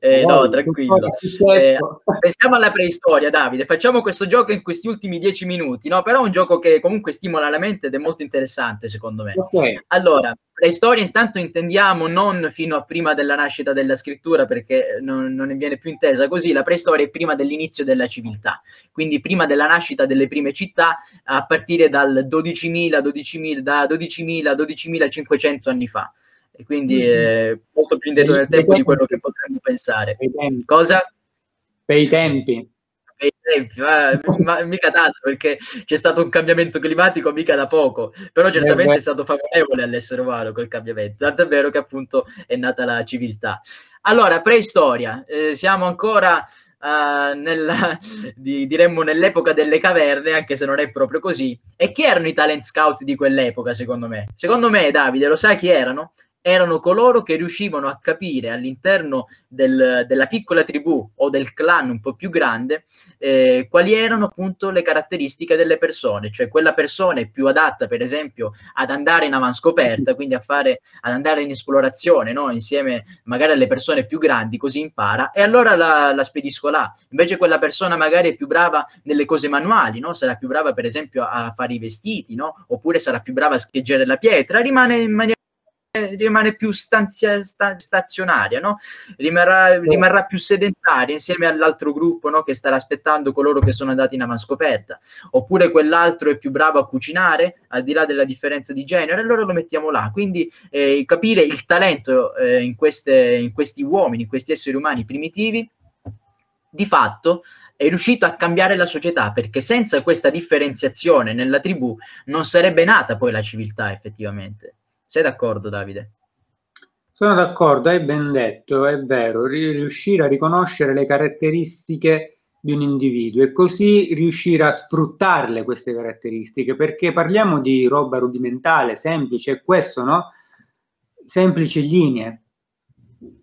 Eh, oh, no, tranquillo. Eh, pensiamo alla preistoria, Davide. Facciamo questo gioco in questi ultimi dieci minuti, no? Però è un gioco che comunque stimola la mente ed è molto interessante, secondo me. Okay. Allora, preistoria intanto intendiamo non fino a prima della nascita della scrittura, perché non, non viene più intesa così. La preistoria è prima dell'inizio della civiltà, quindi prima della nascita delle prime città a partire dal 12.000, 12.000, da 12.000, 12.500 anni fa. E quindi mm-hmm. è molto più indietro nel tempo di quello che potremmo pensare. Cosa? Per i tempi. Per i tempi, ma, mica tanto perché c'è stato un cambiamento climatico mica da poco, però certamente è stato favorevole all'essere umano quel cambiamento, tanto è vero che appunto è nata la civiltà. Allora, preistoria, eh, siamo ancora uh, nella, di, diremmo nell'epoca delle caverne, anche se non è proprio così. E chi erano i talent scout di quell'epoca, secondo me? Secondo me, Davide, lo sai chi erano? Erano coloro che riuscivano a capire all'interno del, della piccola tribù o del clan un po' più grande eh, quali erano appunto le caratteristiche delle persone, cioè quella persona è più adatta per esempio ad andare in avanscoperta, quindi a fare, ad andare in esplorazione no? insieme magari alle persone più grandi, così impara e allora la, la spedisco là. Invece quella persona magari è più brava nelle cose manuali, no? sarà più brava per esempio a fare i vestiti, no? oppure sarà più brava a scheggiare la pietra, rimane in maniera rimane più stanzia, sta, stazionaria, no? rimarrà, rimarrà, più sedentaria insieme all'altro gruppo no? che starà aspettando coloro che sono andati in avanscoperta, oppure quell'altro è più bravo a cucinare, al di là della differenza di genere, allora lo mettiamo là. Quindi eh, capire il talento eh, in, queste, in questi uomini, in questi esseri umani primitivi, di fatto è riuscito a cambiare la società perché senza questa differenziazione nella tribù non sarebbe nata poi la civiltà effettivamente. Sei d'accordo, Davide? Sono d'accordo, hai ben detto, è vero, riuscire a riconoscere le caratteristiche di un individuo e così riuscire a sfruttarle queste caratteristiche, perché parliamo di roba rudimentale, semplice, e questo, no? Semplici linee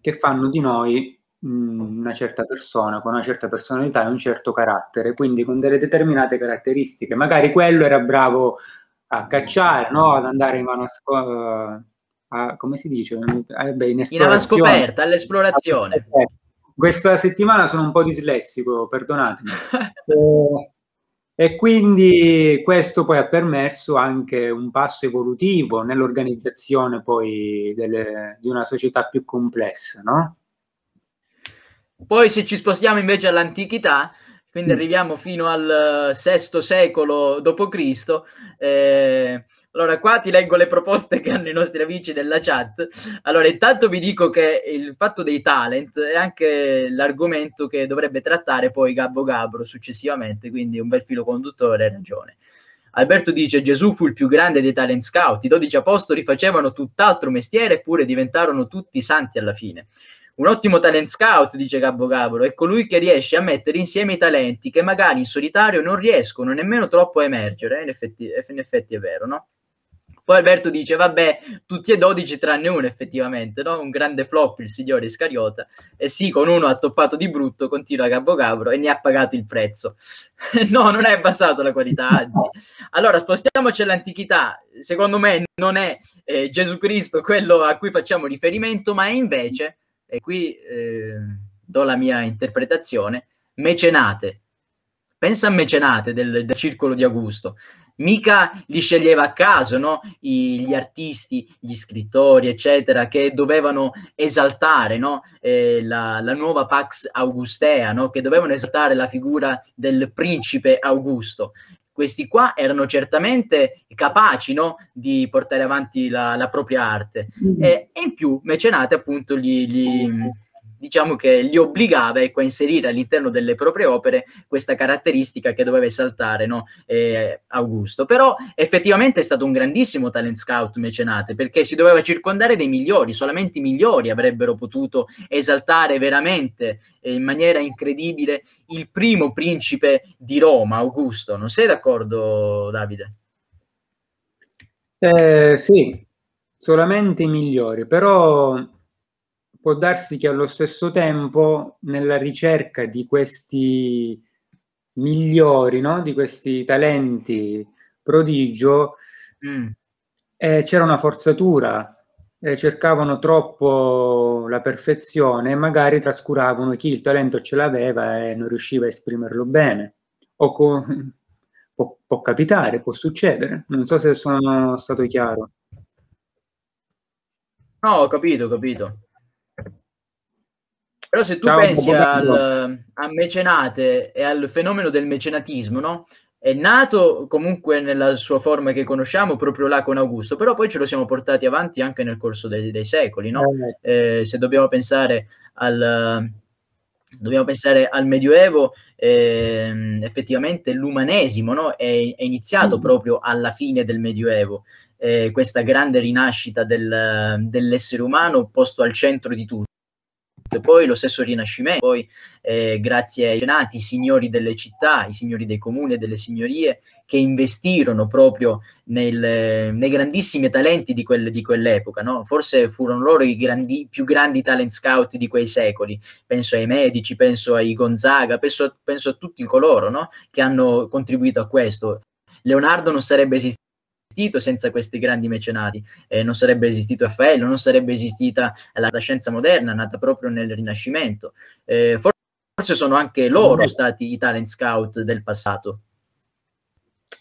che fanno di noi mh, una certa persona con una certa personalità e un certo carattere, quindi con delle determinate caratteristiche. Magari quello era bravo a cacciare, no? ad andare in mano a, a come si dice? Eh, beh, in, in avanzcoperta, all'esplorazione. Questa settimana sono un po' dislessico, perdonatemi. eh, e quindi questo poi ha permesso anche un passo evolutivo nell'organizzazione poi delle, di una società più complessa, no? Poi se ci spostiamo invece all'antichità, quindi mm. arriviamo fino al VI secolo d.C. Eh, allora, qua ti leggo le proposte che hanno i nostri amici della chat. Allora, intanto vi dico che il fatto dei talent è anche l'argomento che dovrebbe trattare poi Gabbo Gabro successivamente, quindi un bel filo conduttore, hai ragione. Alberto dice Gesù fu il più grande dei talent scout, i dodici apostoli facevano tutt'altro mestiere eppure diventarono tutti santi alla fine. Un ottimo talent scout, dice Gabbo Gabolo, è colui che riesce a mettere insieme i talenti che magari in solitario non riescono nemmeno troppo a emergere. In effetti, in effetti è vero, no? Poi Alberto dice, vabbè, tutti e dodici tranne uno effettivamente, no? Un grande flop il signore Iscariota. E sì, con uno ha toppato di brutto, continua Gabbo Gabro, e ne ha pagato il prezzo. no, non è abbassato la qualità, anzi. Allora, spostiamoci all'antichità. Secondo me non è eh, Gesù Cristo quello a cui facciamo riferimento, ma è invece e qui eh, do la mia interpretazione, mecenate. Pensa a mecenate del, del circolo di Augusto. Mica li sceglieva a caso, no? I, gli artisti, gli scrittori, eccetera, che dovevano esaltare no? eh, la, la, nuova Pax Augustea, no? che dovevano esaltare la figura del principe Augusto questi qua erano certamente capaci no, di portare avanti la, la propria arte mm-hmm. e, e, in più Mecenate appunto gli, gli, diciamo che li obbligava ecco, a inserire all'interno delle proprie opere questa caratteristica che doveva esaltare no? eh, Augusto. Però effettivamente è stato un grandissimo talent scout mecenate perché si doveva circondare dei migliori, solamente i migliori avrebbero potuto esaltare veramente eh, in maniera incredibile il primo principe di Roma, Augusto. Non sei d'accordo, Davide? Eh, sì, solamente i migliori, però può darsi che allo stesso tempo nella ricerca di questi migliori, no? di questi talenti prodigio, mm. eh, c'era una forzatura, eh, cercavano troppo la perfezione e magari trascuravano chi il talento ce l'aveva e non riusciva a esprimerlo bene. O co- può, può capitare, può succedere. Non so se sono stato chiaro. No, ho capito, ho capito. Però se tu Ciao, pensi al, a mecenate e al fenomeno del mecenatismo, no? È nato comunque nella sua forma che conosciamo proprio là con Augusto, però poi ce lo siamo portati avanti anche nel corso dei, dei secoli, no? Eh, eh se dobbiamo pensare al, dobbiamo pensare al Medioevo, eh, effettivamente l'umanesimo no? è, è, iniziato mm. proprio alla fine del Medioevo, eh, questa grande rinascita del, dell'essere umano posto al centro di tutto poi lo stesso Rinascimento, poi eh, grazie ai senati, i signori delle città, i signori dei comuni e delle signorie che investirono proprio nel, nei grandissimi talenti di, quel, di quell'epoca, no? forse furono loro i grandi, più grandi talent scout di quei secoli, penso ai Medici, penso ai Gonzaga, penso, penso a tutti coloro no? che hanno contribuito a questo. Leonardo non sarebbe esistito esistito senza questi grandi mecenati, eh, non sarebbe esistito Raffaello, non sarebbe esistita la, la scienza moderna nata proprio nel Rinascimento. Eh, forse sono anche loro stati i talent scout del passato.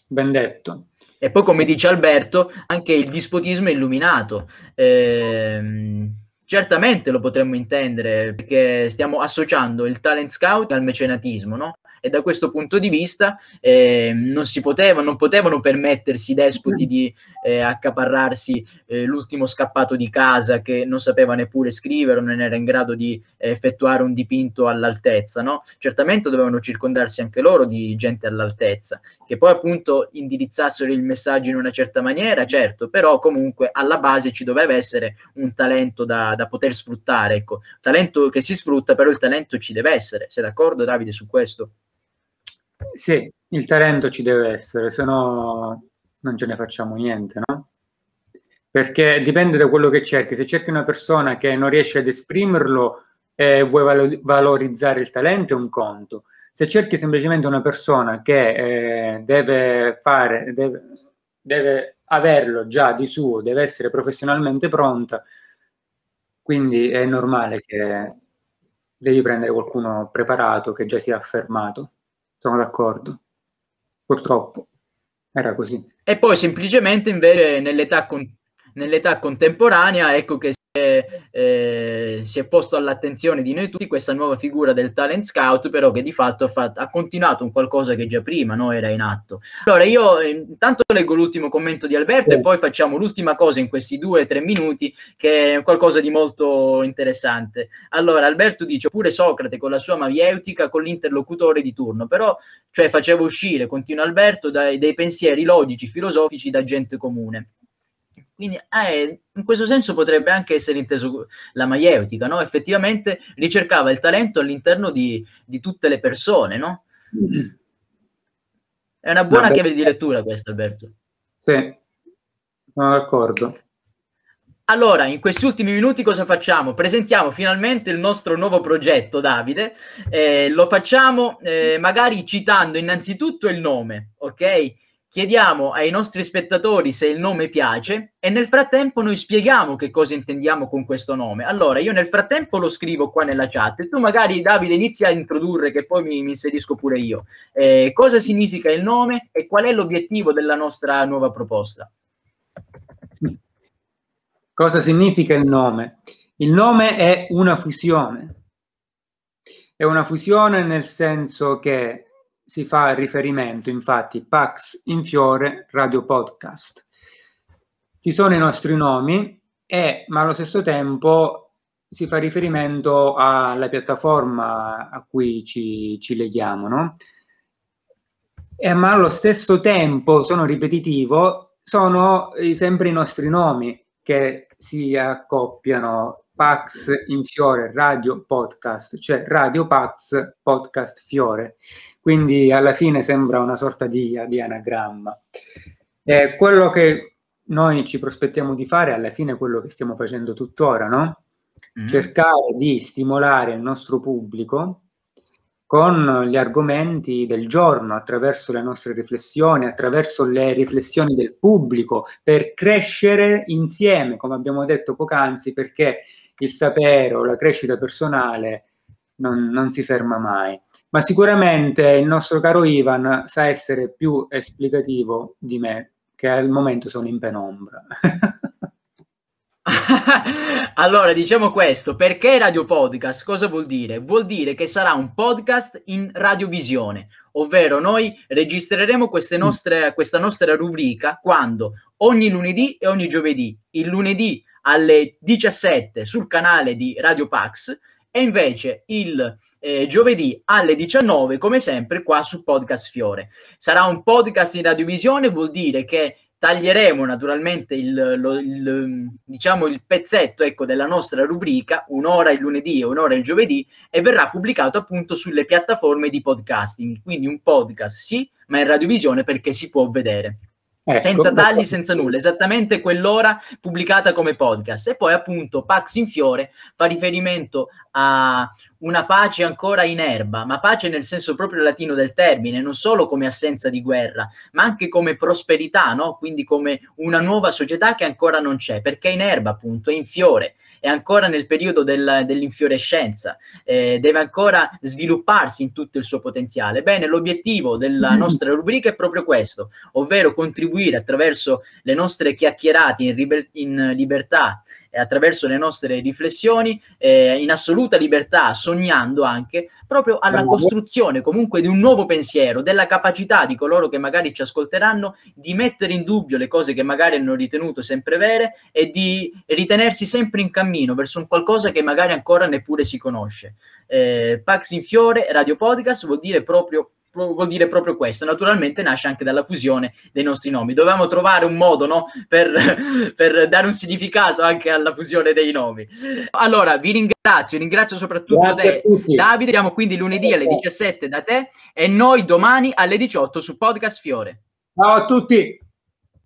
ben detto. E poi, come dice Alberto, anche il dispotismo è illuminato. Eh, certamente lo potremmo intendere perché stiamo associando il talent scout al mecenatismo, no? E da questo punto di vista eh, non, si poteva, non potevano permettersi i despoti di eh, accaparrarsi eh, l'ultimo scappato di casa che non sapeva neppure scrivere non era in grado di effettuare un dipinto all'altezza, no? Certamente dovevano circondarsi anche loro di gente all'altezza, che poi appunto indirizzassero il messaggio in una certa maniera, certo, però comunque alla base ci doveva essere un talento da, da poter sfruttare, ecco, talento che si sfrutta, però il talento ci deve essere. Sei d'accordo Davide su questo? Sì, il talento ci deve essere, se no non ce ne facciamo niente, no? Perché dipende da quello che cerchi. Se cerchi una persona che non riesce ad esprimerlo e vuoi valorizzare il talento, è un conto. Se cerchi semplicemente una persona che eh, deve fare, deve, deve averlo già di suo, deve essere professionalmente pronta, quindi è normale che devi prendere qualcuno preparato, che già sia affermato. Sono d'accordo. Purtroppo era così. E poi semplicemente invece nell'età, con- nell'età contemporanea, ecco che eh, si è posto all'attenzione di noi tutti questa nuova figura del talent scout, però che di fatto ha, fatto, ha continuato un qualcosa che già prima no, era in atto. Allora io eh, intanto leggo l'ultimo commento di Alberto sì. e poi facciamo l'ultima cosa in questi due o tre minuti che è qualcosa di molto interessante. Allora Alberto dice pure Socrate con la sua maieutica con l'interlocutore di turno, però cioè faceva uscire, continua Alberto, dai, dei pensieri logici, filosofici da gente comune. Quindi eh, in questo senso potrebbe anche essere inteso la maieutica, no? Effettivamente ricercava il talento all'interno di, di tutte le persone, no? È una buona no, chiave di lettura questa, Alberto. Sì, sono d'accordo. Allora, in questi ultimi minuti cosa facciamo? Presentiamo finalmente il nostro nuovo progetto, Davide. Eh, lo facciamo eh, magari citando innanzitutto il nome, ok? Chiediamo ai nostri spettatori se il nome piace e nel frattempo noi spieghiamo che cosa intendiamo con questo nome. Allora, io nel frattempo lo scrivo qua nella chat e tu magari, Davide, inizia a introdurre che poi mi, mi inserisco pure io. Eh, cosa significa il nome e qual è l'obiettivo della nostra nuova proposta? Cosa significa il nome? Il nome è una fusione. È una fusione nel senso che si fa riferimento, infatti, Pax in Fiore Radio Podcast. Ci sono i nostri nomi, e, ma allo stesso tempo si fa riferimento alla piattaforma a cui ci, ci leghiamo, no? E, ma allo stesso tempo sono ripetitivo, sono sempre i nostri nomi che si accoppiano Pax in Fiore Radio Podcast, cioè Radio Pax Podcast Fiore quindi alla fine sembra una sorta di, di anagramma. Eh, quello che noi ci prospettiamo di fare alla fine è quello che stiamo facendo tuttora, no? Mm. Cercare di stimolare il nostro pubblico con gli argomenti del giorno, attraverso le nostre riflessioni, attraverso le riflessioni del pubblico, per crescere insieme, come abbiamo detto poc'anzi, perché il sapere o la crescita personale non, non si ferma mai ma sicuramente il nostro caro Ivan sa essere più esplicativo di me, che al momento sono in penombra. allora, diciamo questo, perché radio podcast? Cosa vuol dire? Vuol dire che sarà un podcast in radiovisione, ovvero noi registreremo nostre, questa nostra rubrica quando ogni lunedì e ogni giovedì, il lunedì alle 17 sul canale di Radio Pax e invece il eh, giovedì alle 19, come sempre, qua su Podcast Fiore. Sarà un podcast in radiovisione, vuol dire che taglieremo naturalmente il, lo, il, diciamo il pezzetto ecco, della nostra rubrica, un'ora il lunedì e un'ora il giovedì, e verrà pubblicato appunto sulle piattaforme di podcasting. Quindi un podcast sì, ma in radiovisione perché si può vedere. Ecco, senza tagli, senza nulla, esattamente quell'ora pubblicata come podcast. E poi appunto Pax in Fiore fa riferimento a una pace ancora in erba, ma pace nel senso proprio latino del termine, non solo come assenza di guerra, ma anche come prosperità, no? quindi come una nuova società che ancora non c'è, perché è in erba appunto, è in fiore. È ancora nel periodo del, dell'infiorescenza, eh, deve ancora svilupparsi in tutto il suo potenziale. Bene, l'obiettivo della mm. nostra rubrica è proprio questo, ovvero contribuire attraverso le nostre chiacchierate in, riber- in libertà attraverso le nostre riflessioni, eh, in assoluta libertà, sognando anche proprio alla costruzione comunque di un nuovo pensiero, della capacità di coloro che magari ci ascolteranno di mettere in dubbio le cose che magari hanno ritenuto sempre vere e di ritenersi sempre in cammino verso un qualcosa che magari ancora neppure si conosce. Eh, Pax in Fiore, Radio Podcast, vuol dire proprio vuol dire proprio questo. Naturalmente nasce anche dalla fusione dei nostri nomi. Dovevamo trovare un modo no, per, per, dare un significato anche alla fusione dei nomi. Allora, vi ringrazio, ringrazio soprattutto Grazie te, Davide. Siamo quindi lunedì alle 17 da te e noi domani alle 18 su Podcast Fiore. Ciao a tutti.